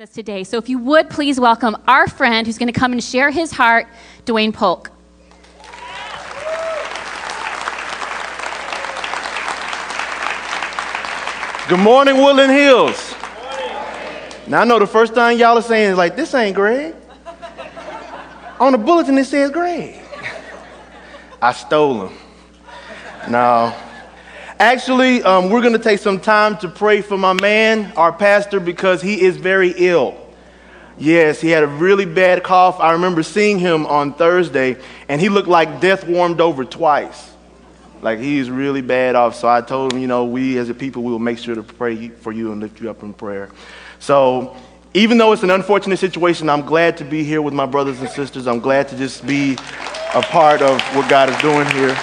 us today. So if you would please welcome our friend who's going to come and share his heart, Dwayne Polk. Good morning, Woodland Hills. Now I know the first thing y'all are saying is like, this ain't Greg. On the bulletin it says Greg. I stole him. No. Actually, um, we're going to take some time to pray for my man, our pastor, because he is very ill. Yes, he had a really bad cough. I remember seeing him on Thursday, and he looked like death warmed over twice. Like he's really bad off. So I told him, you know, we as a people, we will make sure to pray for you and lift you up in prayer. So even though it's an unfortunate situation, I'm glad to be here with my brothers and sisters. I'm glad to just be a part of what God is doing here.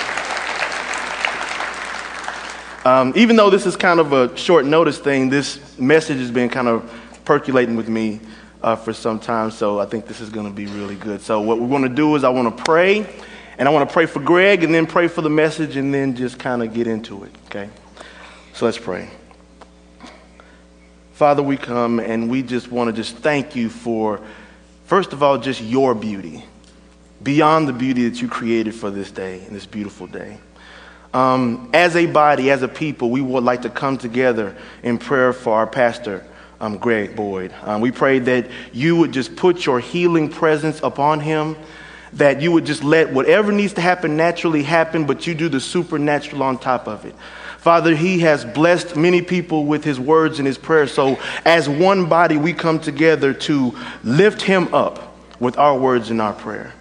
Um, even though this is kind of a short notice thing, this message has been kind of percolating with me uh, for some time, so I think this is going to be really good. So, what we want to do is I want to pray, and I want to pray for Greg, and then pray for the message, and then just kind of get into it, okay? So, let's pray. Father, we come and we just want to just thank you for, first of all, just your beauty, beyond the beauty that you created for this day and this beautiful day. Um, as a body, as a people, we would like to come together in prayer for our pastor, um, Greg Boyd. Um, we pray that you would just put your healing presence upon him, that you would just let whatever needs to happen naturally happen, but you do the supernatural on top of it. Father, he has blessed many people with his words and his prayers. So, as one body, we come together to lift him up with our words and our prayer.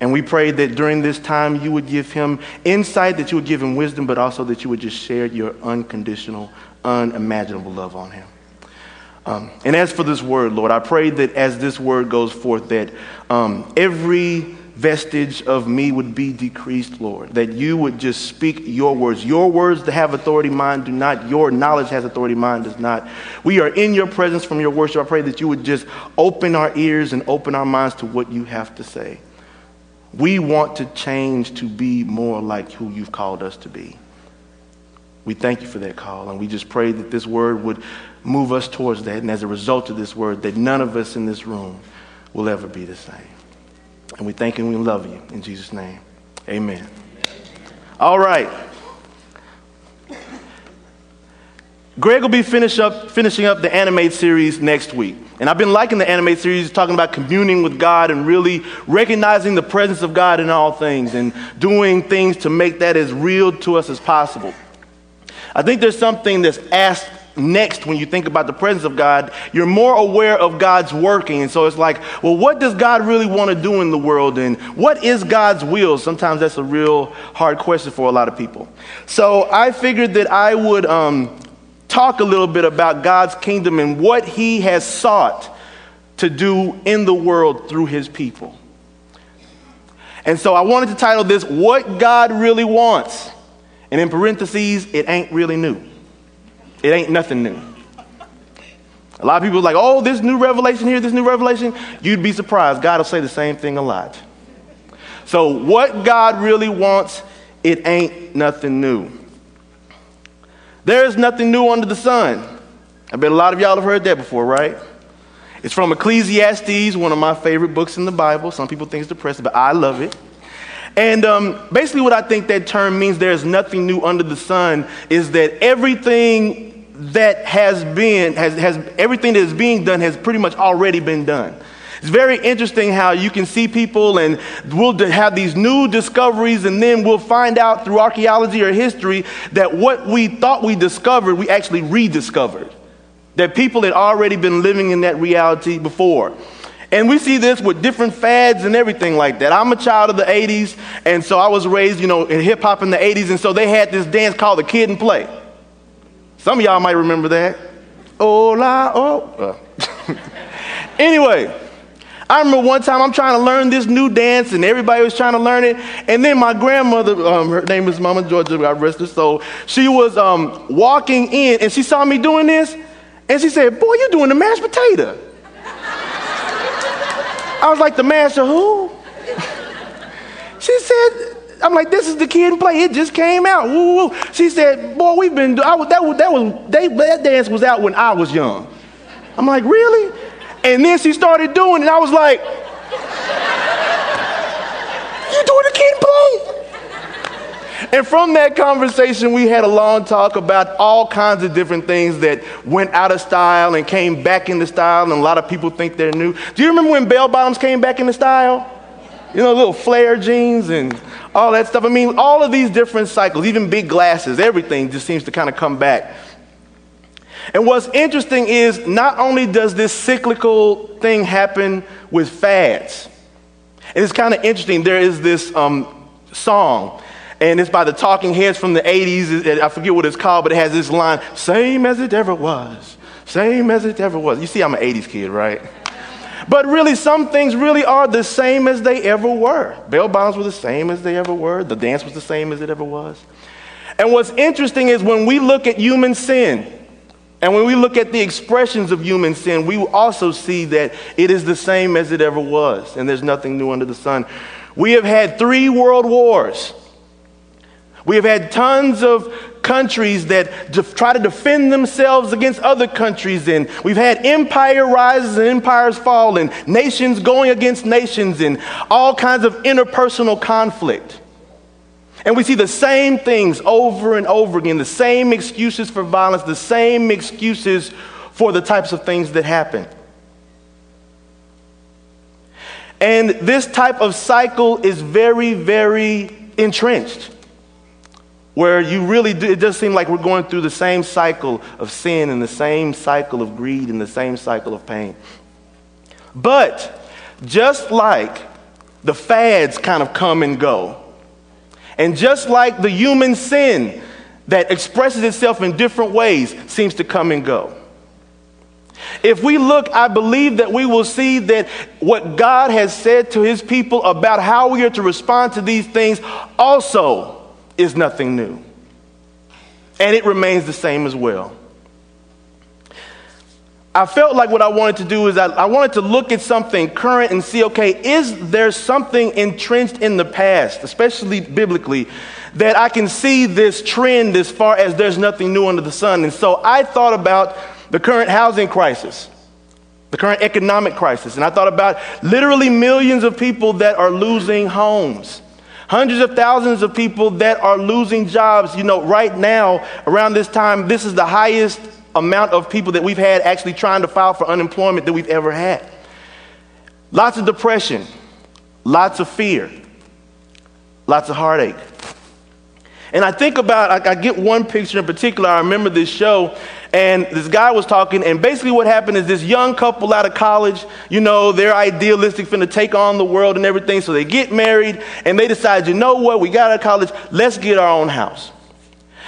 And we pray that during this time you would give him insight, that you would give him wisdom, but also that you would just share your unconditional, unimaginable love on him. Um, and as for this word, Lord, I pray that as this word goes forth, that um, every vestige of me would be decreased, Lord. That you would just speak your words. Your words that have authority, mine do not. Your knowledge has authority, mine does not. We are in your presence from your worship. I pray that you would just open our ears and open our minds to what you have to say. We want to change to be more like who you've called us to be. We thank you for that call, and we just pray that this word would move us towards that, and as a result of this word, that none of us in this room will ever be the same. And we thank you and we love you in Jesus' name. Amen. All right. Greg will be finish up, finishing up the anime series next week. And I've been liking the anime series, talking about communing with God and really recognizing the presence of God in all things and doing things to make that as real to us as possible. I think there's something that's asked next when you think about the presence of God. You're more aware of God's working. And so it's like, well, what does God really want to do in the world? And what is God's will? Sometimes that's a real hard question for a lot of people. So I figured that I would um, talk a little bit about God's kingdom and what he has sought to do in the world through his people. And so I wanted to title this, What God Really Wants. And in parentheses, it ain't really new. It ain't nothing new. A lot of people are like, oh, this new revelation here, this new revelation. You'd be surprised. God will say the same thing a lot. So, what God really wants, it ain't nothing new. There is nothing new under the sun. I bet a lot of y'all have heard that before, right? It's from Ecclesiastes, one of my favorite books in the Bible. Some people think it's depressing, but I love it. And um, basically, what I think that term means there's nothing new under the sun is that everything that has been, has, has, everything that is being done has pretty much already been done. It's very interesting how you can see people and we'll have these new discoveries, and then we'll find out through archaeology or history that what we thought we discovered, we actually rediscovered. That people had already been living in that reality before. And we see this with different fads and everything like that. I'm a child of the 80s, and so I was raised, you know, in hip hop in the 80s, and so they had this dance called the Kid and Play. Some of y'all might remember that. Oh, la, oh. Uh. anyway, I remember one time I'm trying to learn this new dance, and everybody was trying to learn it. And then my grandmother, um, her name is Mama Georgia, God rest her soul, she was um, walking in, and she saw me doing this, and she said, Boy, you're doing the mashed potato. I was like, The mashed who? she said, I'm like, this is the kid and play. It just came out. Woo, woo. She said, boy, we've been, I was, that was, that was, they, that dance was out when I was young. I'm like, really? And then she started doing it, and I was like, you doing it again, boom. And from that conversation, we had a long talk about all kinds of different things that went out of style and came back into style, and a lot of people think they're new. Do you remember when bell bottoms came back into style? You know, little flare jeans and all that stuff. I mean, all of these different cycles, even big glasses, everything just seems to kind of come back. And what's interesting is not only does this cyclical thing happen with fads, and it's kind of interesting, there is this um, song and it's by the Talking Heads from the 80s. I forget what it's called, but it has this line same as it ever was, same as it ever was. You see, I'm an 80s kid, right? But really, some things really are the same as they ever were. Bell bottoms were the same as they ever were, the dance was the same as it ever was. And what's interesting is when we look at human sin, and when we look at the expressions of human sin, we also see that it is the same as it ever was, and there's nothing new under the sun. We have had three world wars. We have had tons of countries that try to defend themselves against other countries, and we've had empire rises and empires fall, and nations going against nations, and all kinds of interpersonal conflict. And we see the same things over and over again the same excuses for violence, the same excuses for the types of things that happen. And this type of cycle is very, very entrenched where you really do, it does seem like we're going through the same cycle of sin and the same cycle of greed and the same cycle of pain. But just like the fads kind of come and go, and just like the human sin that expresses itself in different ways seems to come and go. If we look, I believe that we will see that what God has said to his people about how we are to respond to these things also is nothing new. And it remains the same as well. I felt like what I wanted to do is I, I, wanted to look at something current and see okay, is there something entrenched in the past, especially biblically, that I can see this trend as far as there's nothing new under the sun? And so I thought about the current housing crisis, the current economic crisis, and I thought about literally millions of people that are losing homes. Hundreds of thousands of people that are losing jobs. You know, right now, around this time, this is the highest amount of people that we've had actually trying to file for unemployment that we've ever had. Lots of depression, lots of fear, lots of heartache. And I think about, I, get one picture in particular. I remember this show, and this guy was talking, and basically what happened is this young couple out of college, you know, they're idealistic, finna take on the world and everything, so they get married, and they decide, you know what, we got out of college, let's get our own house.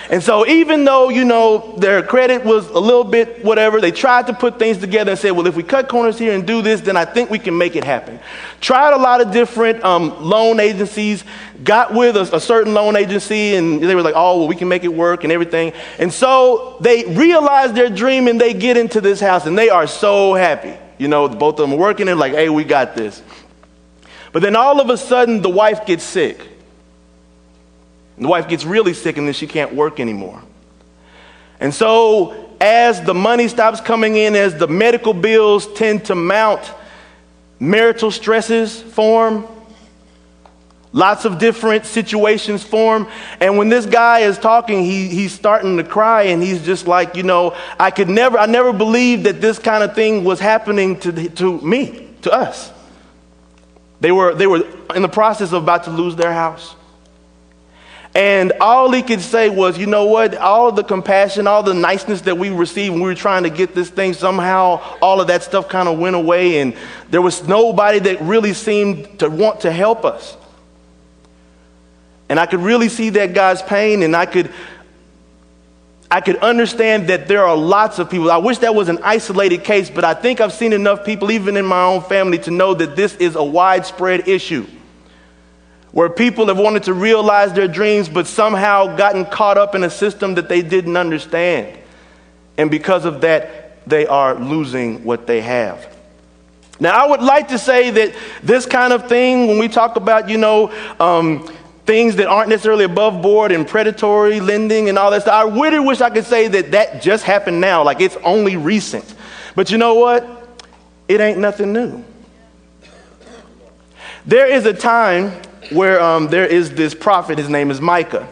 And so, even though, you know, their credit was a little bit whatever, they tried to put things together and said, well, if we cut corners here and do this, then I think we can make it happen. Tried a lot of different um, loan agencies, got with a, a certain loan agency, and they were like, oh, well, we can make it work and everything. And so, they realized their dream and they get into this house, and they are so happy. You know, both of them working and like, hey, we got this. But then all of a sudden, the wife gets sick. The wife gets really sick and then she can't work anymore. And so, as the money stops coming in, as the medical bills tend to mount, marital stresses form, lots of different situations form. And when this guy is talking, he, he's starting to cry and he's just like, you know, I could never, I never believed that this kind of thing was happening to, to me, to us. They were, they were in the process of about to lose their house. And all he could say was, you know what? All the compassion, all the niceness that we received when we were trying to get this thing, somehow all of that stuff kind of went away, and there was nobody that really seemed to want to help us. And I could really see that guy's pain, and I could. I could understand that there are lots of people. I wish that was an isolated case, but I think I've seen enough people, even in my own family, to know that this is a widespread issue where people have wanted to realize their dreams but somehow gotten caught up in a system that they didn't understand. And because of that, they are losing what they have. Now, I would like to say that this kind of thing, when we talk about, you know, um, things that aren't necessarily above board and predatory lending and all that stuff, I really wish I could say that that just happened now, like it's only recent. But you know what? It ain't nothing new. There is a time where um, there is this prophet, his name is Micah.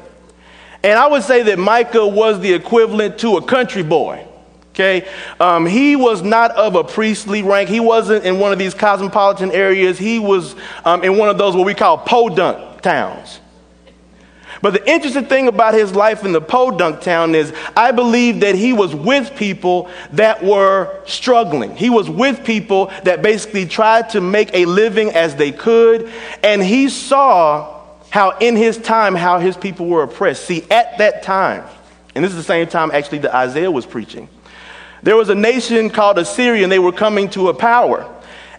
And I would say that Micah was the equivalent to a country boy. Okay? Um, he was not of a priestly rank. He wasn't in one of these cosmopolitan areas. He was um, in one of those what we call podunk towns. But the interesting thing about his life in the podunk town is I believe that he was with people that were struggling. He was with people that basically tried to make a living as they could. And he saw how in his time, how his people were oppressed. See, at that time, and this is the same time actually that Isaiah was preaching, there was a nation called Assyria and they were coming to a power.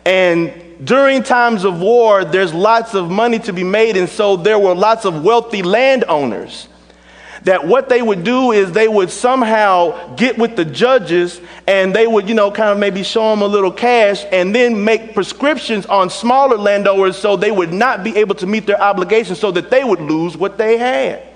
And during times of war, there's lots of money to be made, and so there were lots of wealthy landowners. That what they would do is they would somehow get with the judges and they would, you know, kind of maybe show them a little cash and then make prescriptions on smaller landowners so they would not be able to meet their obligations so that they would lose what they had.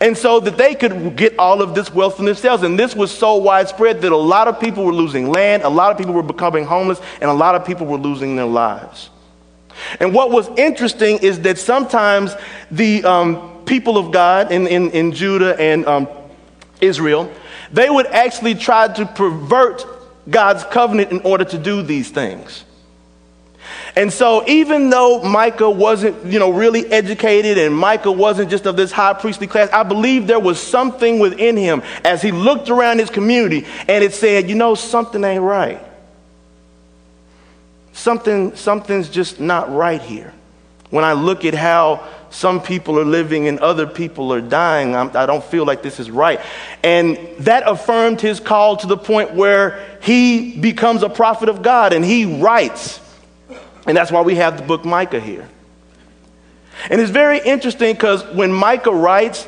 And so that they could get all of this wealth for themselves. And this was so widespread that a lot of people were losing land, a lot of people were becoming homeless, and a lot of people were losing their lives. And what was interesting is that sometimes the um, people of God in, in, in Judah and um, Israel, they would actually try to pervert God's covenant in order to do these things. And so, even though Micah wasn't, you know, really educated and Micah wasn't just of this high priestly class, I believe there was something within him as he looked around his community and it said, you know, something ain't right. Something, something's just not right here. When I look at how some people are living and other people are dying, I'm, I do not feel like this is right. And that affirmed his call to the point where he becomes a prophet of God and he writes and that's why we have the book Micah here. And it's very interesting because when Micah writes,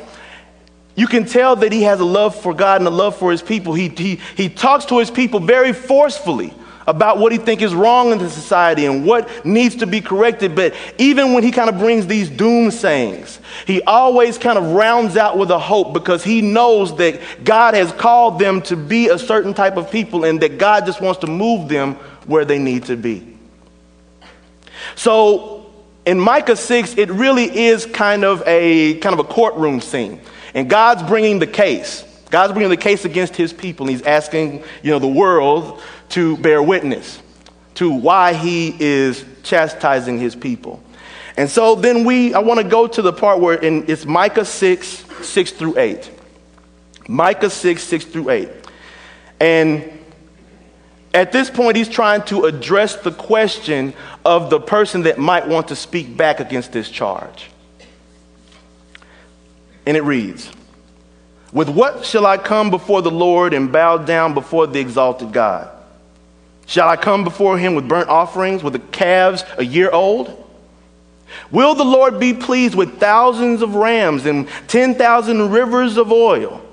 you can tell that he has a love for God and a love for his people. He, he, he talks to his people very forcefully about what he thinks is wrong in the society and what needs to be corrected. But even when he kind of brings these doom sayings, he always kind of rounds out with a hope because he knows that God has called them to be a certain type of people and that God just wants to move them where they need to be. So in Micah 6, it really is kind of a kind of a courtroom scene. And God's bringing the case. God's bringing the case against his people. And he's asking, you know, the world to bear witness to why he is chastising his people. And so then we, I want to go to the part where in, it's Micah 6, 6 through 8. Micah 6, 6 through 8. And at this point, he's trying to address the question of the person that might want to speak back against this charge. And it reads With what shall I come before the Lord and bow down before the exalted God? Shall I come before him with burnt offerings, with the calves a year old? Will the Lord be pleased with thousands of rams and 10,000 rivers of oil?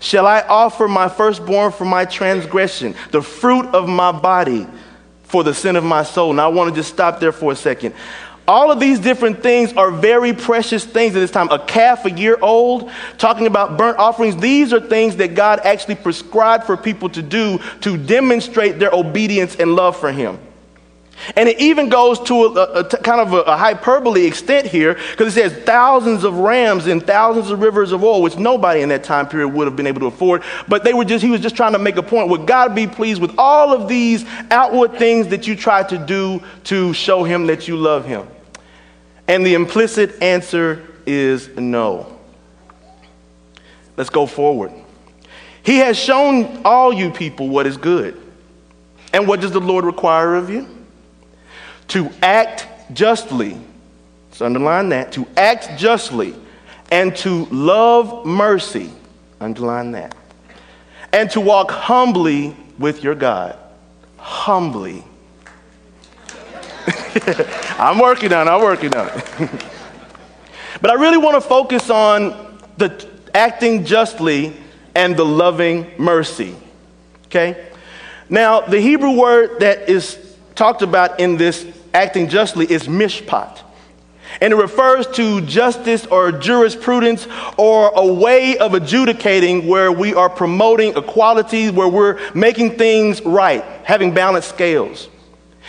Shall I offer my firstborn for my transgression, the fruit of my body for the sin of my soul? Now, I want to just stop there for a second. All of these different things are very precious things at this time. A calf a year old, talking about burnt offerings, these are things that God actually prescribed for people to do to demonstrate their obedience and love for Him. And it even goes to a, kind of a, a, hyperbole extent here because it says thousands of rams and thousands of rivers of oil, which nobody in that time period would have been able to afford. But they were just, he was just trying to make a point. Would God be pleased with all of these outward things that you try to do to show him that you love him? And the implicit answer is no. Let's go forward. He has shown all you people what is good. And what does the Lord require of you? To act justly. So underline that. To act justly and to love mercy. Underline that. And to walk humbly with your God. Humbly. I'm working on it. I'm working on it. but I really want to focus on the acting justly and the loving mercy. Okay? Now, the Hebrew word that is talked about in this acting justly is mishpat. And it refers to justice or jurisprudence or a way of adjudicating where we are promoting equality, where we're making things right, having balanced scales.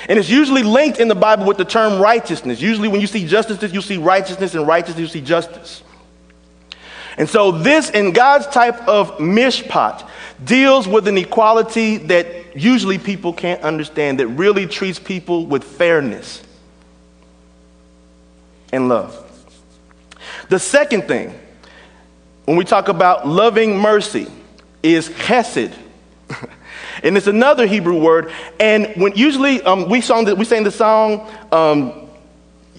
And it's usually linked in the Bible with the term righteousness. Usually, when you see justice, you see righteousness, and righteousness, you see justice. And so, this in God's type of mishpat deals with an equality that usually people can't understand, that really treats people with fairness and love. The second thing, when we talk about loving mercy, is chesed. and it's another Hebrew word. And when usually um, we, song, we sang the song, um,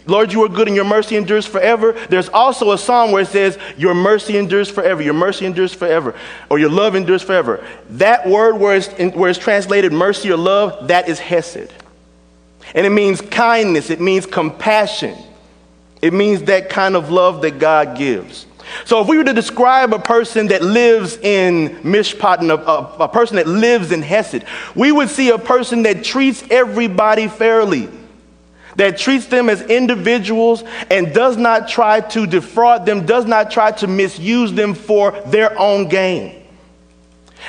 Lord, you are good and your mercy endures forever. There's also a psalm where it says, Your mercy endures forever, your mercy endures forever, or your love endures forever. That word where it's, where it's translated mercy or love, that is hesed. And it means kindness, it means compassion, it means that kind of love that God gives. So if we were to describe a person that lives in mishpat, a, a, a person that lives in hesed, we would see a person that treats everybody fairly that treats them as individuals and does not try to defraud them, does not try to misuse them for their own gain.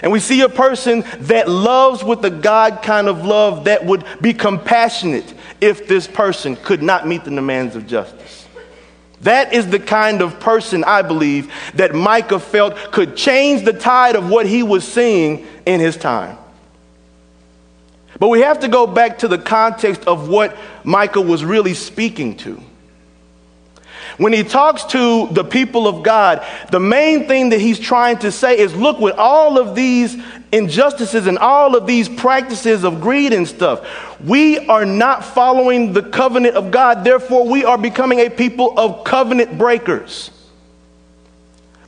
And we see a person that loves with the God kind of love that would be compassionate if this person could not meet the demands of justice. That is the kind of person I believe that Micah felt could change the tide of what he was seeing in his time. But we have to go back to the context of what Micah was really speaking to. When he talks to the people of God, the main thing that he's trying to say is look, with all of these injustices and all of these practices of greed and stuff, we are not following the covenant of God. Therefore, we are becoming a people of covenant breakers.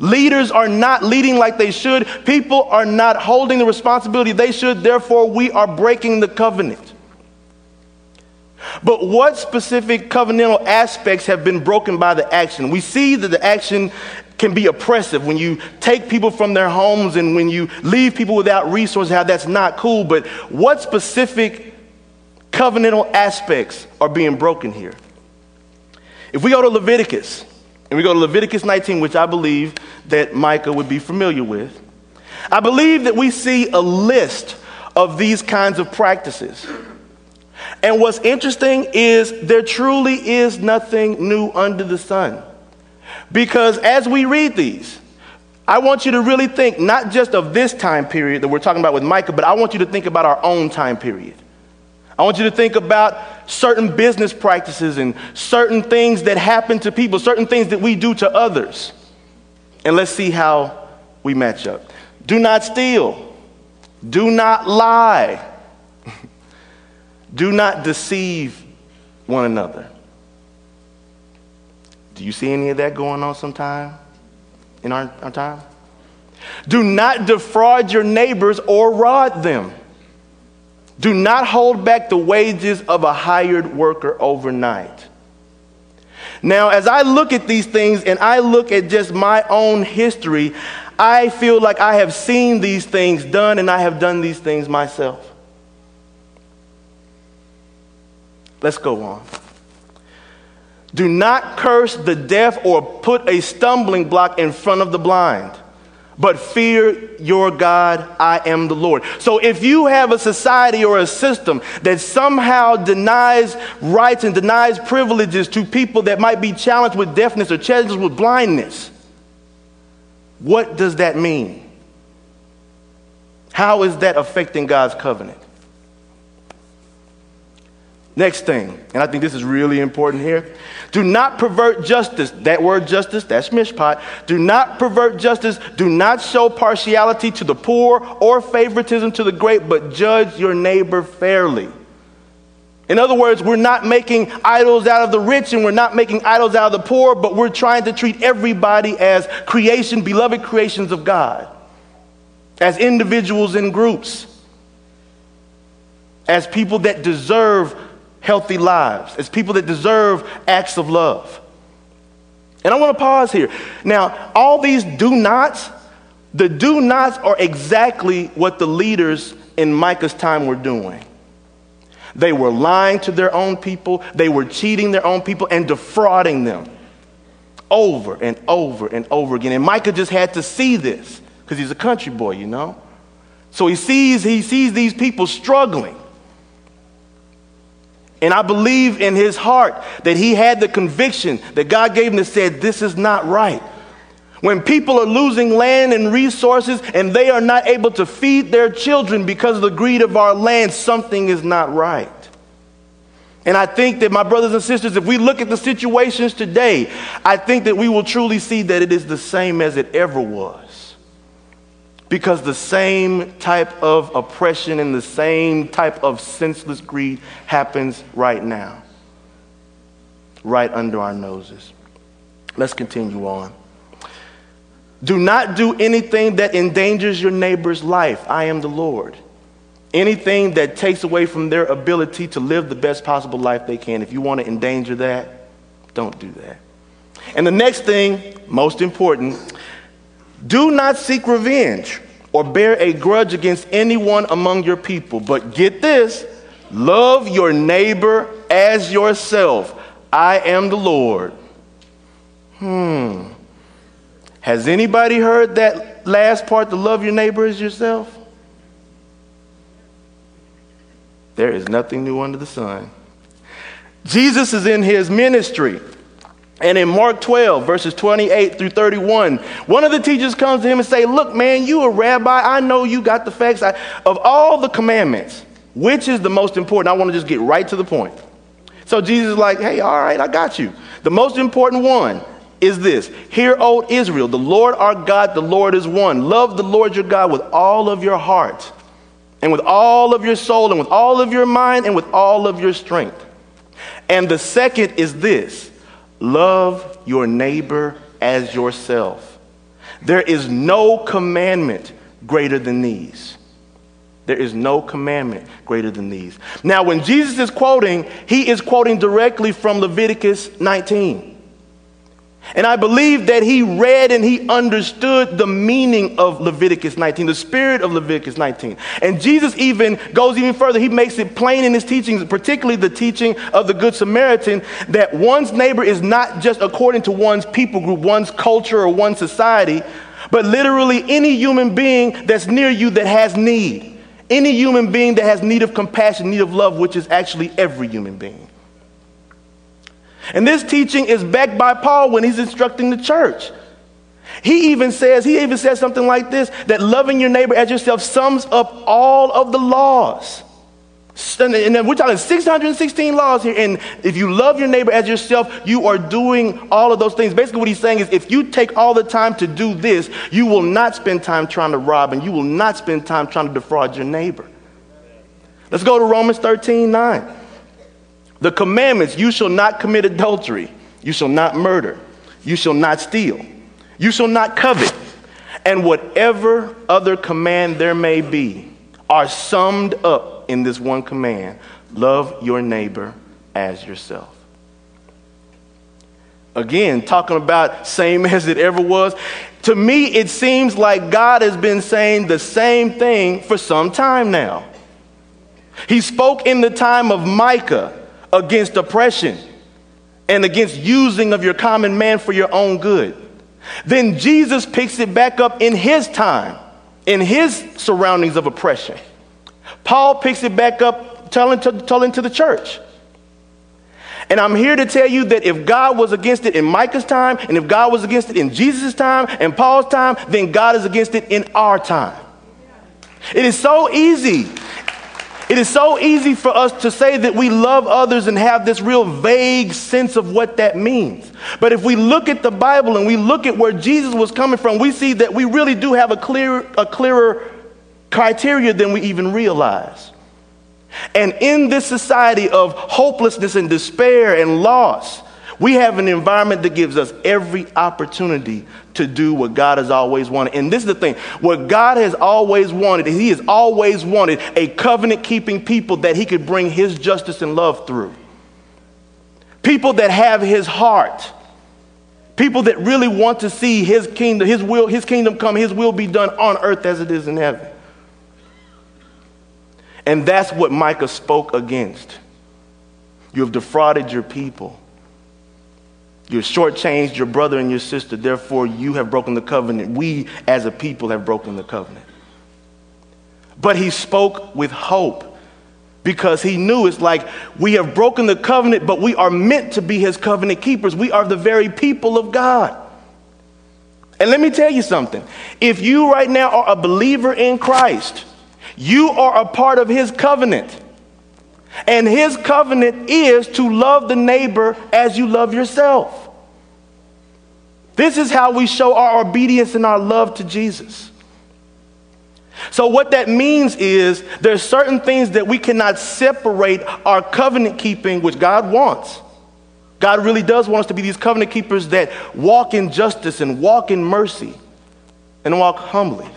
Leaders are not leading like they should. People are not holding the responsibility they should. Therefore, we are breaking the covenant. But what specific covenantal aspects have been broken by the action? We see that the action can be oppressive when you take people from their homes and when you leave people without resources, how that's not cool. But what specific covenantal aspects are being broken here? If we go to Leviticus, and we go to Leviticus 19, which I believe that Micah would be familiar with. I believe that we see a list of these kinds of practices. And what's interesting is there truly is nothing new under the sun. Because as we read these, I want you to really think not just of this time period that we're talking about with Micah, but I want you to think about our own time period. I want you to think about certain business practices and certain things that happen to people, certain things that we do to others. And let's see how we match up. Do not steal. Do not lie. do not deceive one another. Do you see any of that going on sometime in our, our time? Do not defraud your neighbors or rob them. Do not hold back the wages of a hired worker overnight. Now, as I look at these things and I look at just my own history, I feel like I have seen these things done and I have done these things myself. Let's go on. Do not curse the deaf or put a stumbling block in front of the blind but fear your God, I am the Lord. So if you have a society or a system that somehow denies rights and denies privileges to people that might be challenged with deafness or challenged with blindness, what does that mean? How is that affecting God's covenant? Next thing, and I think this is really important here. Do not pervert justice. That word justice, that's mishpat. Do not pervert justice. Do not show partiality to the poor or favoritism to the great, but judge your neighbor fairly. In other words, we're not making idols out of the rich and we're not making idols out of the poor, but we're trying to treat everybody as creation, beloved creations of God, as individuals and groups, as people that deserve healthy lives, as people that deserve acts of love. And I want to pause here. Now, all these do nots, the do nots are exactly what the leaders in Micah's time were doing. They were lying to their own people, they were cheating their own people and defrauding them over and over and over again. And Micah just had to see this because he's a country boy, you know. So he sees, he sees these people struggling. And I believe in his heart that he had the conviction that God gave him that said, This is not right. When people are losing land and resources and they are not able to feed their children because of the greed of our land, something is not right. And I think that, my brothers and sisters, if we look at the situations today, I think that we will truly see that it is the same as it ever was. Because the same type of oppression and the same type of senseless greed happens right now, right under our noses. Let's continue on. Do not do anything that endangers your neighbor's life. I am the Lord. Anything that takes away from their ability to live the best possible life they can. If you want to endanger that, don't do that. And the next thing, most important, do not seek revenge or bear a grudge against anyone among your people. But get this love your neighbor as yourself. I am the Lord. Hmm. Has anybody heard that last part to love your neighbor as yourself? There is nothing new under the sun. Jesus is in his ministry. And in Mark 12, verses 28 through 31, one of the teachers comes to him and say, look, man, you a rabbi. I know you got the facts. I, of all the commandments, which is the most important? I want to just get right to the point. So Jesus is like, hey, all right, I got you. The most important one is this Hear, O Israel, the Lord our God, the Lord is one. Love the Lord your God with all of your heart, and with all of your soul, and with all of your mind, and with all of your strength. And the second is this love your neighbor as yourself. There is no commandment greater than these. There is no commandment greater than these. Now, when Jesus is quoting, he is quoting directly from Leviticus 19. And I believe that he read and he understood the meaning of Leviticus 19, the spirit of Leviticus 19. And Jesus even goes even further. He makes it plain in his teachings, particularly the teaching of the Good Samaritan, that one's neighbor is not just according to one's people group, one's culture, or one's society, but literally any human being that's near you that has need. Any human being that has need of compassion, need of love, which is actually every human being. And this teaching is backed by Paul when he's instructing the church. He even says, he even says something like this that loving your neighbor as yourself sums up all of the laws. And we're talking 616 laws here. And if you love your neighbor as yourself, you are doing all of those things. Basically, what he's saying is if you take all the time to do this, you will not spend time trying to rob and you will not spend time trying to defraud your neighbor. Let's go to Romans 13 9. The commandments you shall not commit adultery, you shall not murder, you shall not steal, you shall not covet, and whatever other command there may be are summed up in this one command love your neighbor as yourself. Again, talking about same as it ever was. To me, it seems like God has been saying the same thing for some time now. He spoke in the time of Micah against oppression and against using of your common man for your own good. Then Jesus picks it back up in his time, in his surroundings of oppression. Paul picks it back up, telling to, telling to the church. And I'm here to tell you that if God was against it in Micah's time, and if God was against it in Jesus' time and Paul's time, then God is against it in our time. It is so easy it is so easy for us to say that we love others and have this real vague sense of what that means. But if we look at the Bible and we look at where Jesus was coming from, we see that we really do have a, clear, a clearer criteria than we even realize. And in this society of hopelessness and despair and loss, we have an environment that gives us every opportunity to do what God has always wanted. And this is the thing what God has always wanted, He has always wanted a covenant keeping people that He could bring His justice and love through. People that have His heart. People that really want to see His kingdom, His will, His kingdom come, His will be done on earth as it is in heaven. And that's what Micah spoke against. You have defrauded your people. You shortchanged your brother and your sister. Therefore, you have broken the covenant. We, as a people, have broken the covenant. But he spoke with hope because he knew it's like we have broken the covenant, but we are meant to be his covenant keepers. We are the very people of God. And let me tell you something. If you right now are a believer in Christ, you are a part of his covenant. And his covenant is to love the neighbor as you love yourself. This is how we show our obedience and our love to Jesus. So, what that means is there's certain things that we cannot separate our covenant keeping, which God wants. God really does want us to be these covenant keepers that walk in justice and walk in mercy and walk humbly.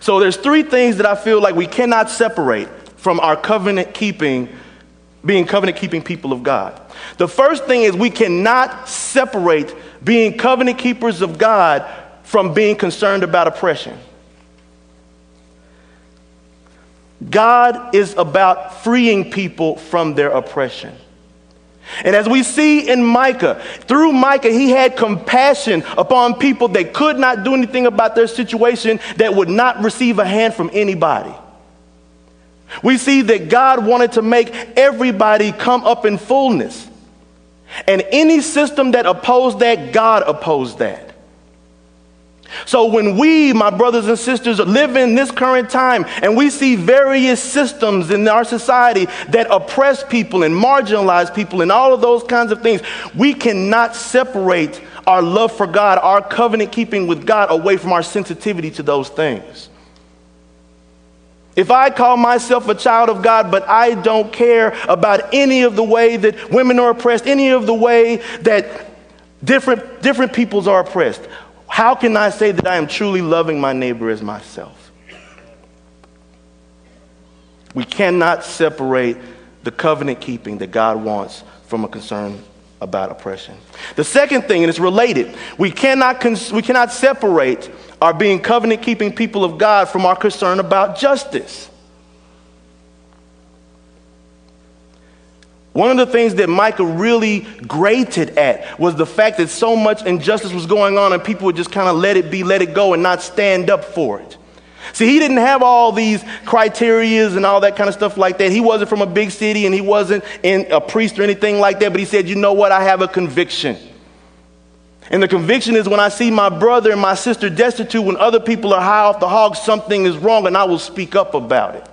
So, there's three things that I feel like we cannot separate from our covenant keeping, being covenant keeping people of God. The first thing is we cannot separate being covenant keepers of God from being concerned about oppression. God is about freeing people from their oppression. And as we see in Micah, through Micah, he had compassion upon people that could not do anything about their situation, that would not receive a hand from anybody. We see that God wanted to make everybody come up in fullness. And any system that opposed that, God opposed that. So when we, my brothers and sisters, live in this current time and we see various systems in our society that oppress people and marginalize people and all of those kinds of things, we cannot separate our love for God, our covenant keeping with God away from our sensitivity to those things. If I call myself a child of God, but I don't care about any of the way that women are oppressed, any of the way that different, different peoples are oppressed, how can I say that I am truly loving my neighbor as myself? We cannot separate the covenant keeping that God wants from a concern about oppression. The second thing, and it's related, we cannot, cons- we cannot separate our being covenant keeping people of God from our concern about justice. One of the things that Micah really grated at was the fact that so much injustice was going on and people would just kind of let it be, let it go, and not stand up for it. See, he didn't have all these criterias and all that kind of stuff like that. He wasn't from a big city and he wasn't in a priest or anything like that, but he said, You know what? I have a conviction. And the conviction is when I see my brother and my sister destitute, when other people are high off the hog, something is wrong, and I will speak up about it.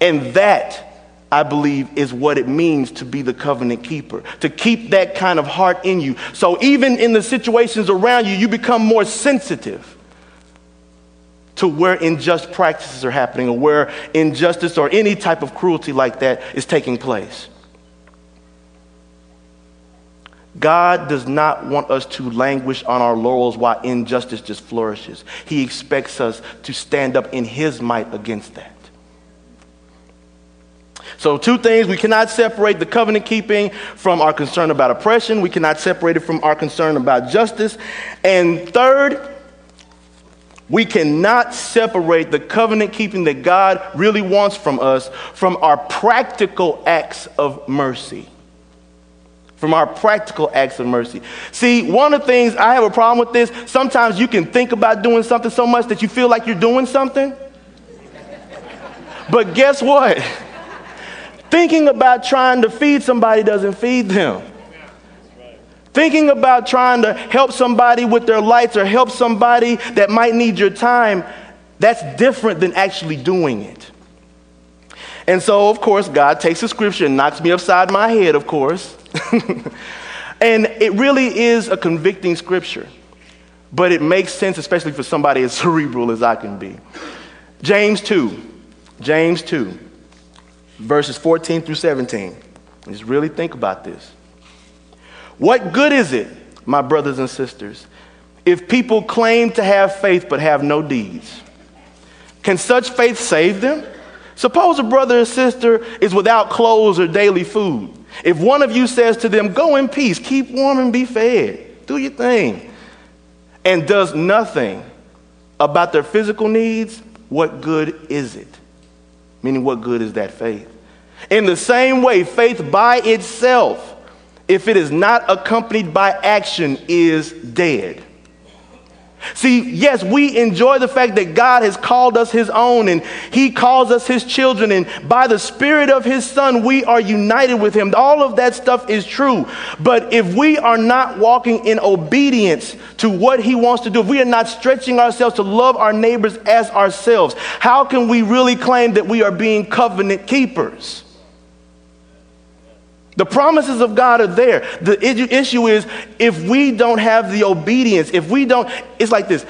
And that, I believe, is what it means to be the covenant keeper, to keep that kind of heart in you. So even in the situations around you, you become more sensitive to where unjust practices are happening or where injustice or any type of cruelty like that is taking place. God does not want us to languish on our laurels while injustice just flourishes. He expects us to stand up in His might against that. So, two things we cannot separate the covenant keeping from our concern about oppression, we cannot separate it from our concern about justice. And third, we cannot separate the covenant keeping that God really wants from us from our practical acts of mercy from our practical acts of mercy. See, one of the things I have a problem with this, sometimes you can think about doing something so much that you feel like you're doing something. But guess what? Thinking about trying to feed somebody doesn't feed them. Thinking about trying to help somebody with their lights or help somebody that might need your time, that's different than actually doing it. And so, of course, God takes the scripture and knocks me upside my head, of course. and it really is a convicting scripture, but it makes sense, especially for somebody as cerebral as I can be. James 2, James 2, verses 14 through 17. Just really think about this. What good is it, my brothers and sisters, if people claim to have faith but have no deeds? Can such faith save them? Suppose a brother or sister is without clothes or daily food. If one of you says to them, Go in peace, keep warm and be fed, do your thing, and does nothing about their physical needs, what good is it? Meaning, what good is that faith? In the same way, faith by itself, if it is not accompanied by action, is dead. See, yes, we enjoy the fact that God has called us His own and He calls us His children, and by the Spirit of His Son, we are united with Him. All of that stuff is true. But if we are not walking in obedience to what He wants to do, if we are not stretching ourselves to love our neighbors as ourselves, how can we really claim that we are being covenant keepers? The promises of God are there. The issue is if we don't have the obedience, if we don't, it's like this.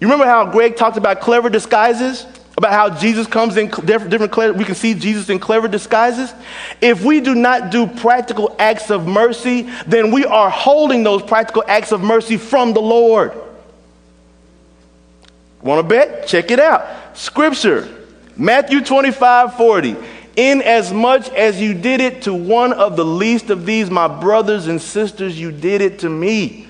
You remember how Greg talked about clever disguises? About how Jesus comes in different, different we can see Jesus in clever disguises. If we do not do practical acts of mercy, then we are holding those practical acts of mercy from the Lord. Want to bet? Check it out. Scripture, Matthew 25 40. Inasmuch as much as you did it to one of the least of these, my brothers and sisters, you did it to me.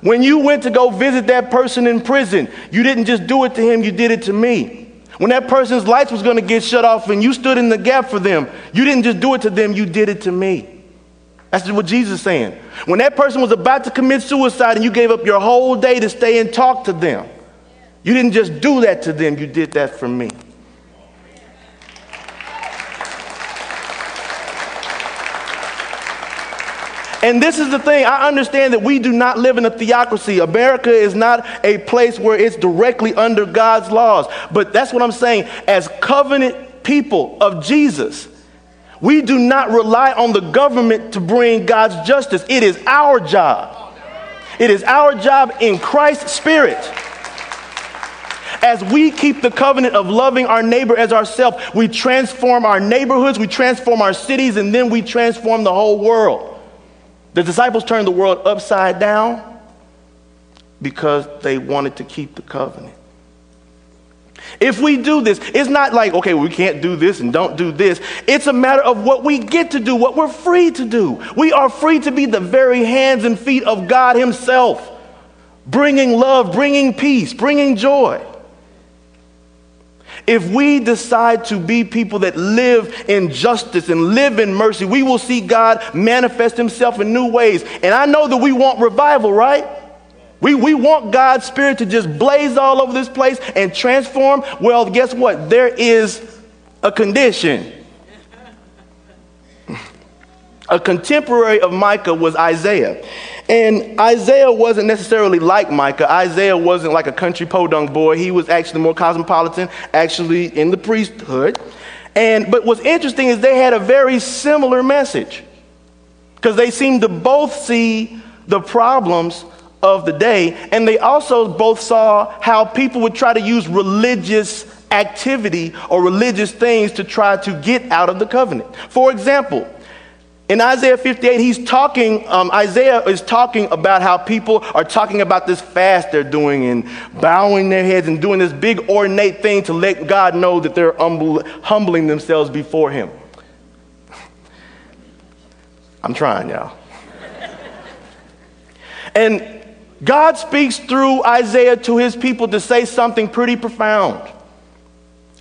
When you went to go visit that person in prison, you didn't just do it to him, you did it to me. When that person's lights was going to get shut off and you stood in the gap for them, you didn't just do it to them, you did it to me. That's what Jesus is saying. When that person was about to commit suicide and you gave up your whole day to stay and talk to them, you didn't just do that to them, you did that for me. And this is the thing I understand that we do not live in a theocracy. America is not a place where it's directly under God's laws. But that's what I'm saying. As covenant people of Jesus, we do not rely on the government to bring God's justice. It is our job. It is our job in Christ's spirit. As we keep the covenant of loving our neighbor as ourselves, we transform our neighborhoods, we transform our cities, and then we transform the whole world. The disciples turned the world upside down because they wanted to keep the covenant. If we do this, it's not like, okay, we can't do this and don't do this. It's a matter of what we get to do, what we're free to do. We are free to be the very hands and feet of God Himself, bringing love, bringing peace, bringing joy. If we decide to be people that live in justice and live in mercy, we will see God manifest himself in new ways. And I know that we want revival, right? We, we want God's Spirit to just blaze all over this place and transform. Well, guess what? There is a condition. A contemporary of Micah was Isaiah. And Isaiah wasn't necessarily like Micah. Isaiah wasn't like a country podunk boy. He was actually more cosmopolitan, actually in the priesthood. And but what's interesting is they had a very similar message. Because they seemed to both see the problems of the day, and they also both saw how people would try to use religious activity or religious things to try to get out of the covenant. For example, in Isaiah 58, he's talking, um, Isaiah is talking about how people are talking about this fast they're doing and bowing their heads and doing this big ornate thing to let God know that they're humble, humbling themselves before him. I'm trying, y'all. and God speaks through Isaiah to his people to say something pretty profound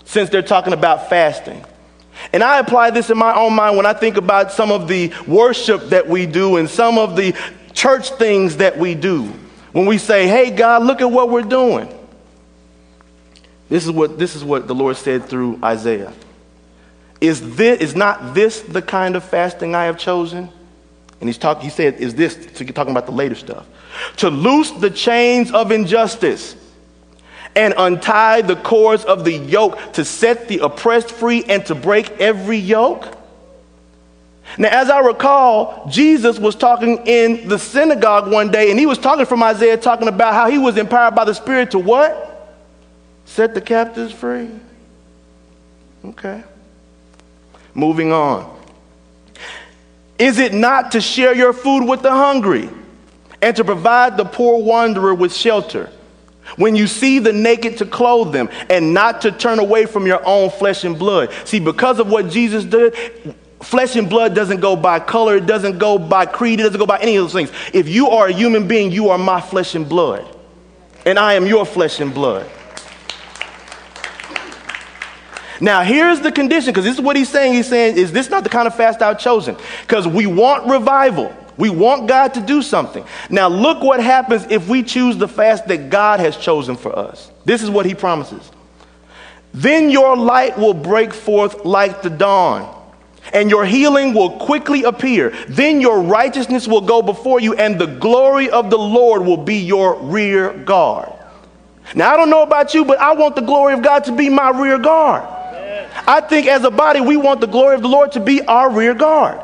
since they're talking about fasting. And I apply this in my own mind when I think about some of the worship that we do and some of the church things that we do. When we say, hey, God, look at what we're doing. This is what, this is what the Lord said through Isaiah. Is, this, is not this the kind of fasting I have chosen? And he's talking, he said, is this, so you're talking about the later stuff. To loose the chains of injustice and untie the cords of the yoke to set the oppressed free and to break every yoke? Now, as I recall, Jesus was talking in the synagogue one day, and he was talking from Isaiah, talking about how he was empowered by the Spirit to what? Set the captives free. Okay. Moving on. Is it not to share your food with the hungry and to provide the poor wanderer with shelter? When you see the naked, to clothe them and not to turn away from your own flesh and blood. See, because of what Jesus did, flesh and blood doesn't go by color, it doesn't go by creed, it doesn't go by any of those things. If you are a human being, you are my flesh and blood. And I am your flesh and blood. Now, here's the condition, because this is what he's saying. He's saying, Is this not the kind of fast I've chosen? Because we want revival. We want God to do something. Now, look what happens if we choose the fast that God has chosen for us. This is what he promises. Then your light will break forth like the dawn, and your healing will quickly appear. Then your righteousness will go before you, and the glory of the Lord will be your rear guard. Now, I don't know about you, but I want the glory of God to be my rear guard. I think as a body, we want the glory of the Lord to be our rear guard.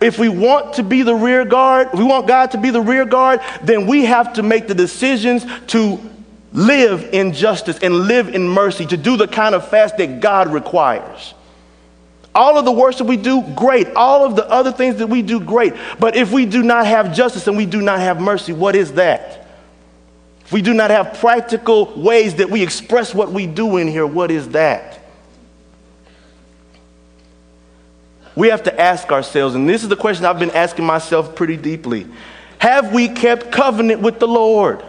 If we want to be the rear guard, we want God to be the rear guard, then we have to make the decisions to live in justice and live in mercy, to do the kind of fast that God requires. All of the worship we do, great. All of the other things that we do, great. But if we do not have justice and we do not have mercy, what is that? If we do not have practical ways that we express what we do in here, what is that? We have to ask ourselves, and this is the question I've been asking myself pretty deeply Have we kept covenant with the Lord?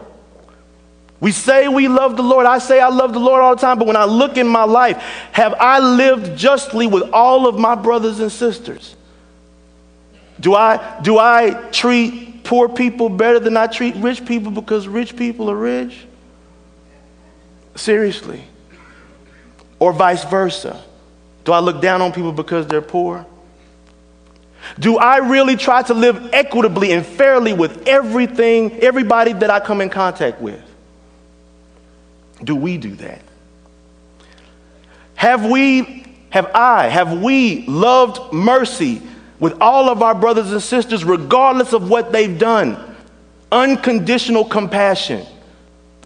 We say we love the Lord. I say I love the Lord all the time, but when I look in my life, have I lived justly with all of my brothers and sisters? Do I, do I treat poor people better than I treat rich people because rich people are rich? Seriously. Or vice versa. Do I look down on people because they're poor? Do I really try to live equitably and fairly with everything, everybody that I come in contact with? Do we do that? Have we, have I, have we loved mercy with all of our brothers and sisters, regardless of what they've done? Unconditional compassion.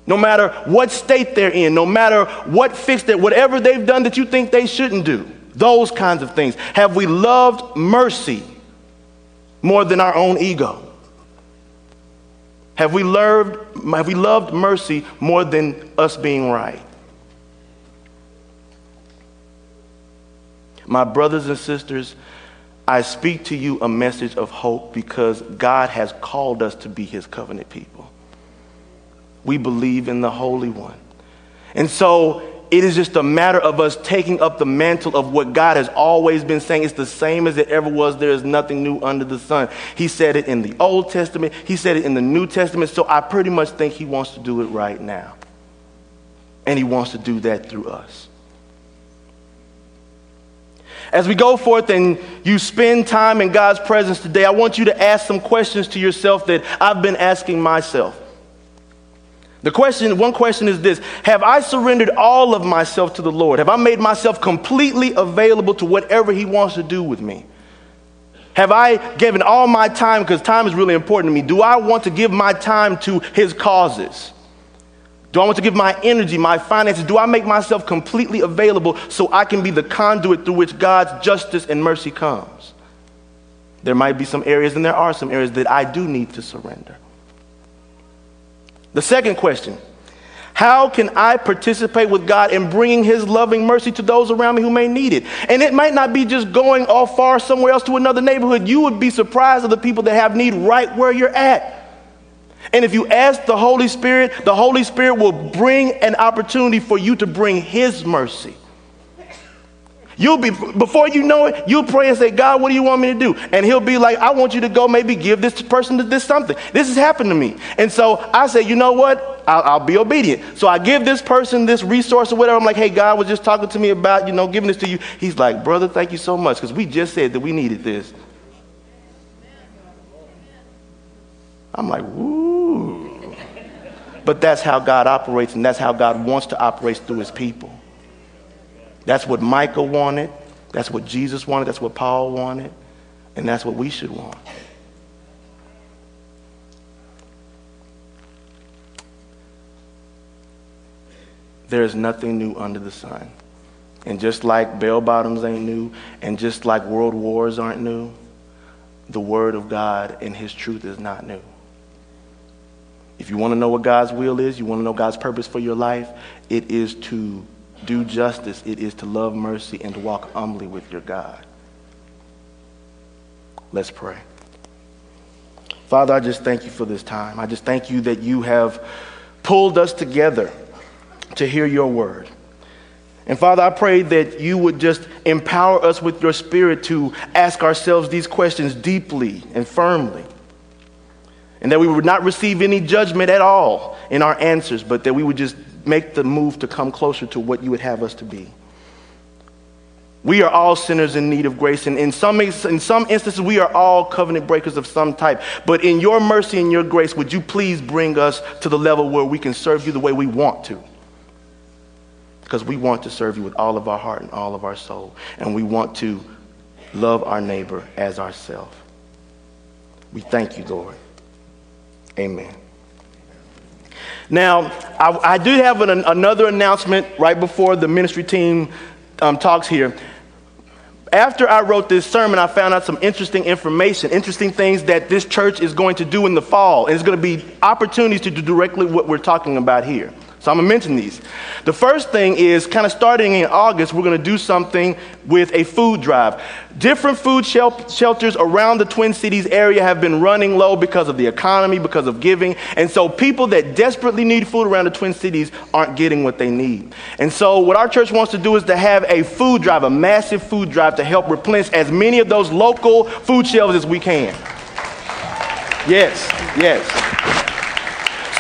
No matter what state they're in, no matter what fix that, whatever they've done that you think they shouldn't do, those kinds of things. Have we loved mercy? more than our own ego? Have we loved, have we loved mercy more than us being right? My brothers and sisters, I speak to you a message of hope because God has called us to be his covenant people. We believe in the Holy One. And so it is just a matter of us taking up the mantle of what God has always been saying. It's the same as it ever was. There is nothing new under the sun. He said it in the Old Testament, He said it in the New Testament. So I pretty much think He wants to do it right now. And He wants to do that through us. As we go forth and you spend time in God's presence today, I want you to ask some questions to yourself that I've been asking myself. The question, one question is this Have I surrendered all of myself to the Lord? Have I made myself completely available to whatever He wants to do with me? Have I given all my time, because time is really important to me? Do I want to give my time to His causes? Do I want to give my energy, my finances? Do I make myself completely available so I can be the conduit through which God's justice and mercy comes? There might be some areas, and there are some areas that I do need to surrender. The second question How can I participate with God in bringing His loving mercy to those around me who may need it? And it might not be just going off far somewhere else to another neighborhood. You would be surprised at the people that have need right where you're at. And if you ask the Holy Spirit, the Holy Spirit will bring an opportunity for you to bring His mercy. You'll be, before you know it, you'll pray and say, God, what do you want me to do? And he'll be like, I want you to go maybe give this person this something. This has happened to me. And so I say, you know what? I'll, I'll, be obedient. So I give this person this resource or whatever. I'm like, hey, God was just talking to me about, you know, giving this to you. He's like, brother, thank you so much because we just said that we needed this. I'm like, woo. But that's how God operates, and that's how God wants to operate through his people. That's what Micah wanted. That's what Jesus wanted. That's what Paul wanted. And that's what we should want. There is nothing new under the sun. And just like bell bottoms ain't new, and just like world wars aren't new, the Word of God and His truth is not new. If you want to know what God's will is, you want to know God's purpose for your life, it is to do justice, it is to love mercy and to walk humbly with your God. Let's pray. Father, I just thank you for this time. I just thank you that you have pulled us together to hear your word. And Father, I pray that you would just empower us with your spirit to ask ourselves these questions deeply and firmly. And that we would not receive any judgment at all in our answers, but that we would just make the move to come closer to what you would have us to be. We are all sinners in need of grace. And in some, in some instances, we are all covenant breakers of some type. But in your mercy and your grace, would you please bring us to the level where we can serve you the way we want to? Because we want to serve you with all of our heart and all of our soul. And we want to love our neighbor as ourselves. We thank you, Lord. Amen. Now, I, I do have an, another announcement right before the ministry team um, talks here after I wrote this sermon, I found out some interesting information, interesting things that this church is going to do in the fall. And it's going to be opportunities to do directly what we're talking about here. So I'm to mention these. The first thing is kind of starting in August, we're to do something with a food drive. Different food shel- shelters around the Twin Cities area have been running low because of the economy, because of giving. And so people that desperately need food around the Twin Cities aren't getting what they need. And so what our church wants to do is to have a food drive, a massive food drive to help replenish as many of those local food shelves as we can. Yes, yes.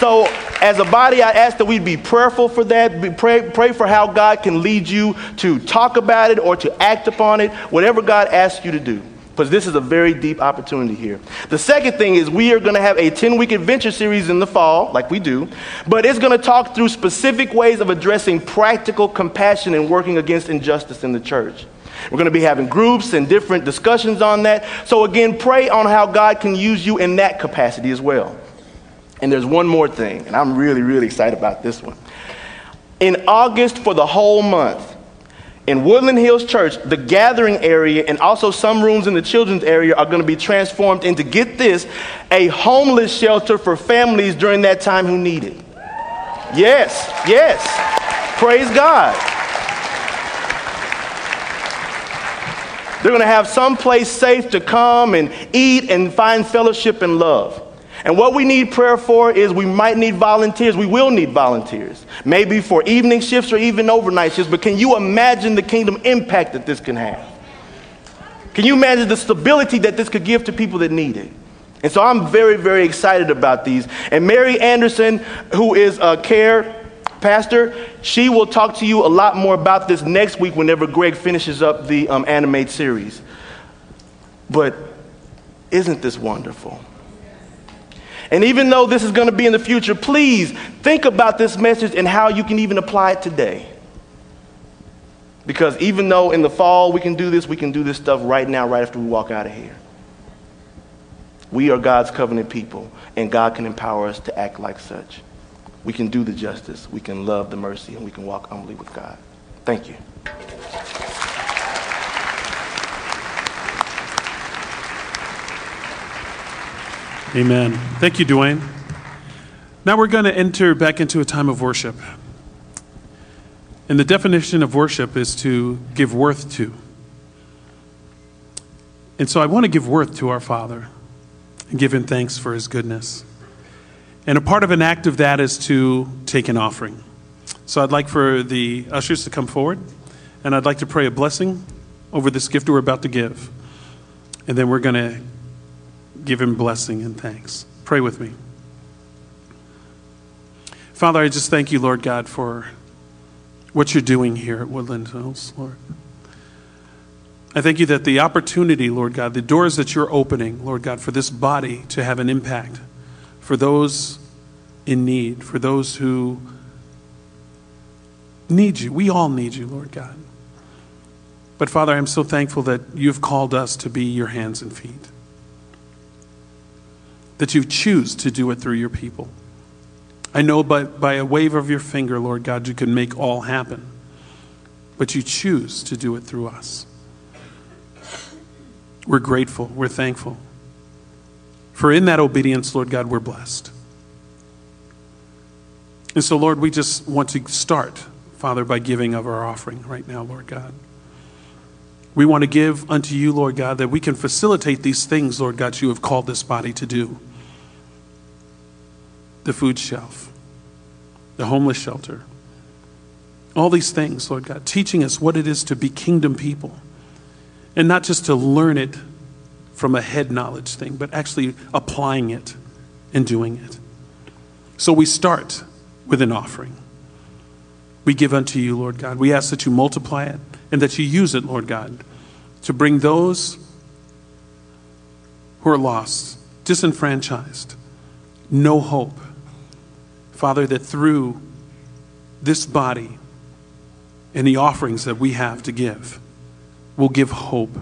So as a body, I ask that we be prayerful for that. Be, pray, pray for how God can lead you to talk about it or to act upon it, whatever God asks you to do. Because this is a very deep opportunity here. The second thing is we are going to have a 10 week adventure series in the fall, like we do, but it's going to talk through specific ways of addressing practical compassion and working against injustice in the church. We're going to be having groups and different discussions on that. So, again, pray on how God can use you in that capacity as well. And there's one more thing, and I'm really, really excited about this one. In August, for the whole month, in Woodland Hills Church, the gathering area and also some rooms in the children's area are going to be transformed into, get this, a homeless shelter for families during that time who need it. Yes, yes. Praise God. They're going to have some place safe to come and eat and find fellowship and love. And what we need prayer for is we might need volunteers. We will need volunteers. Maybe for evening shifts or even overnight shifts. But can you imagine the kingdom impact that this can have? Can you imagine the stability that this could give to people that need it? And so I'm very, very excited about these. And Mary Anderson, who is a care pastor, she will talk to you a lot more about this next week whenever Greg finishes up the um, animate series. But isn't this wonderful? And even though this is going to be in the future, please think about this message and how you can even apply it today. Because even though in the fall we can do this, we can do this stuff right now, right after we walk out of here. We are God's covenant people, and God can empower us to act like such. We can do the justice, we can love the mercy, and we can walk humbly with God. Thank you. Amen. Thank you, Dwayne. Now we're going to enter back into a time of worship. And the definition of worship is to give worth to. And so I want to give worth to our Father and give him thanks for his goodness. And a part of an act of that is to take an offering. So I'd like for the ushers to come forward, and I'd like to pray a blessing over this gift we're about to give. And then we're going to give him blessing and thanks. Pray with me. Father, I just thank you, Lord God, for what you're doing here at Woodland Hills, Lord. I thank you that the opportunity, Lord God, the doors that you're opening, Lord God, for this body to have an impact, for those in need, for those who need you. We all need you, Lord God. But Father, I'm so thankful that you've called us to be your hands and feet that you choose to do it through your people. I know by, by a wave of your finger, Lord God, you can make all happen, but you choose to do it through us. We're grateful, we're thankful. For in that obedience, Lord God, we're blessed. And so, Lord, we just want to start, Father, by giving of our offering right now, Lord God. We want to give unto you, Lord God, that we can facilitate these things, Lord God, you have called this body to do the food shelf, the homeless shelter, All these things, Lord God, teaching us what it is to be kingdom people. And not just to learn it from a head knowledge thing, but actually applying it and doing it. So we start with an offering. We give unto you, Lord God. We ask that you multiply it and that you use it, Lord God, to bring those who are lost, disenfranchised, no hope. Father, that through this body and the offerings that we have to give, will give hope,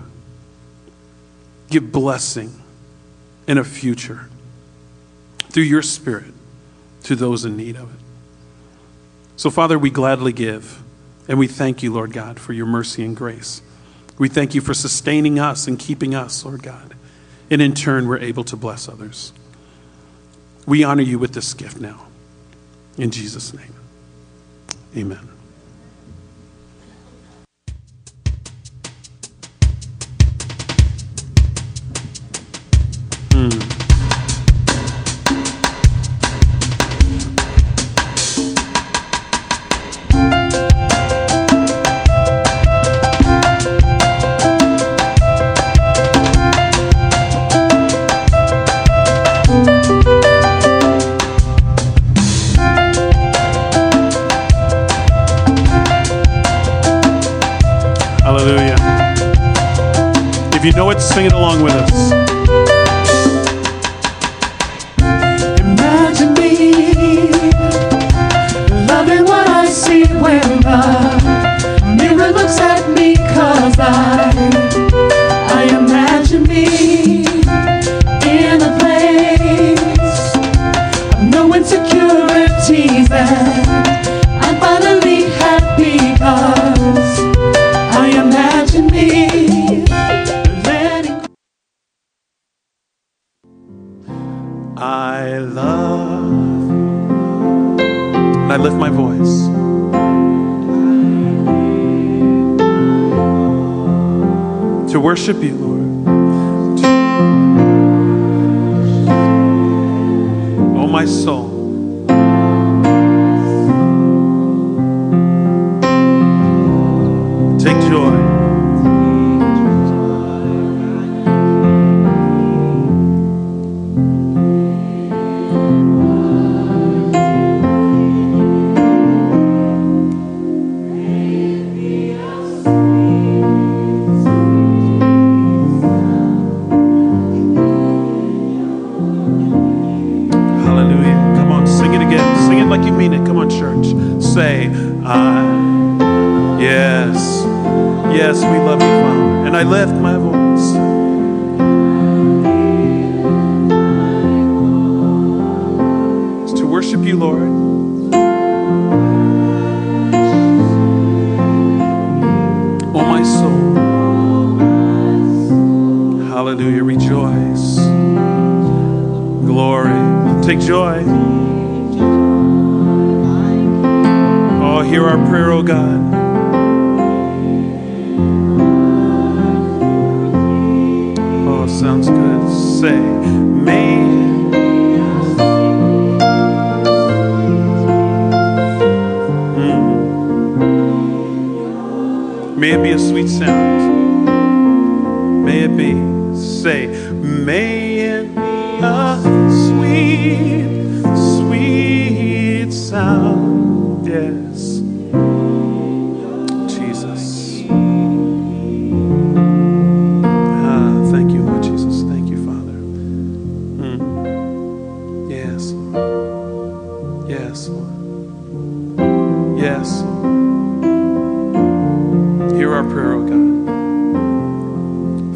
give blessing, and a future through your Spirit to those in need of it. So, Father, we gladly give, and we thank you, Lord God, for your mercy and grace. We thank you for sustaining us and keeping us, Lord God. And in turn, we're able to bless others. We honor you with this gift now. In Jesus' name, amen.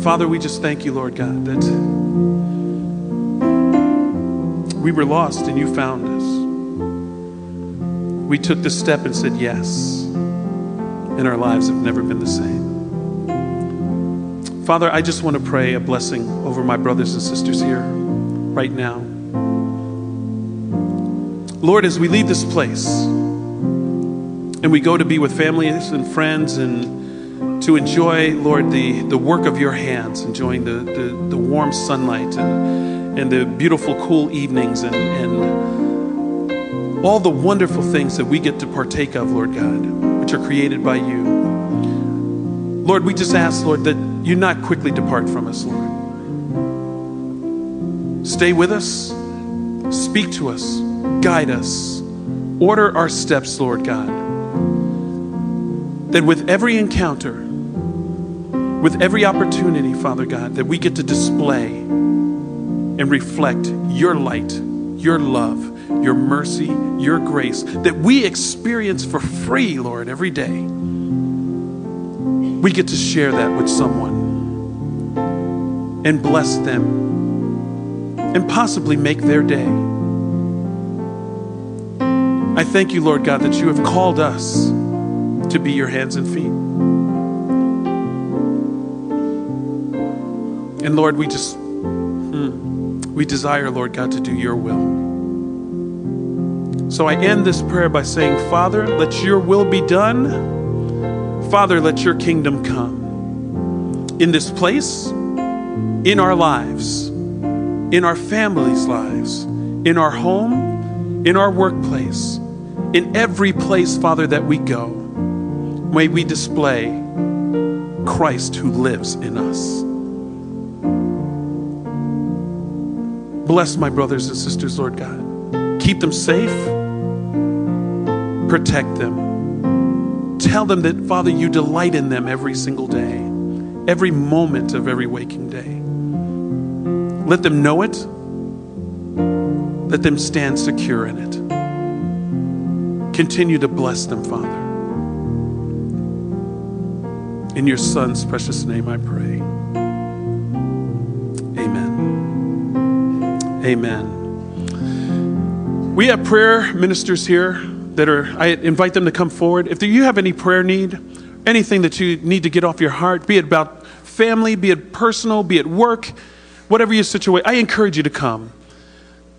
Father, we just thank you, Lord God, that we were lost and you found us. We took the step and said yes, and our lives have never been the same. Father, I just want to pray a blessing over my brothers and sisters here right now. Lord, as we leave this place and we go to be with families and friends and to enjoy, Lord, the, the work of your hands, enjoying the, the, the warm sunlight and, and the beautiful, cool evenings and, and all the wonderful things that we get to partake of, Lord God, which are created by you. Lord, we just ask, Lord, that you not quickly depart from us, Lord. Stay with us, speak to us, guide us, order our steps, Lord God. That with every encounter, with every opportunity, Father God, that we get to display and reflect your light, your love, your mercy, your grace, that we experience for free, Lord, every day. We get to share that with someone and bless them and possibly make their day. I thank you, Lord God, that you have called us to be your hands and feet. And Lord, we just, mm, we desire, Lord God, to do your will. So I end this prayer by saying, Father, let your will be done. Father, let your kingdom come in this place, in our lives, in our families' lives, in our home, in our workplace, in every place, Father, that we go. May we display Christ who lives in us. Bless my brothers and sisters, Lord God. Keep them safe protect them. Tell them that, Father, you delight in them every single day, every moment of every waking day. Let them know it. Let them stand secure in it. Continue to bless them, Father. In your Son's precious name I pray. Amen. We have prayer ministers here that are, I invite them to come forward. If you have any prayer need, anything that you need to get off your heart, be it about family, be it personal, be it work, whatever your situation, I encourage you to come.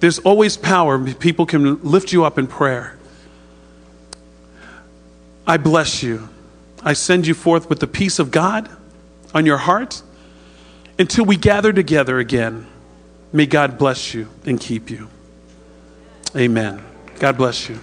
There's always power. People can lift you up in prayer. I bless you. I send you forth with the peace of God on your heart until we gather together again. May God bless you and keep you. Amen. God bless you.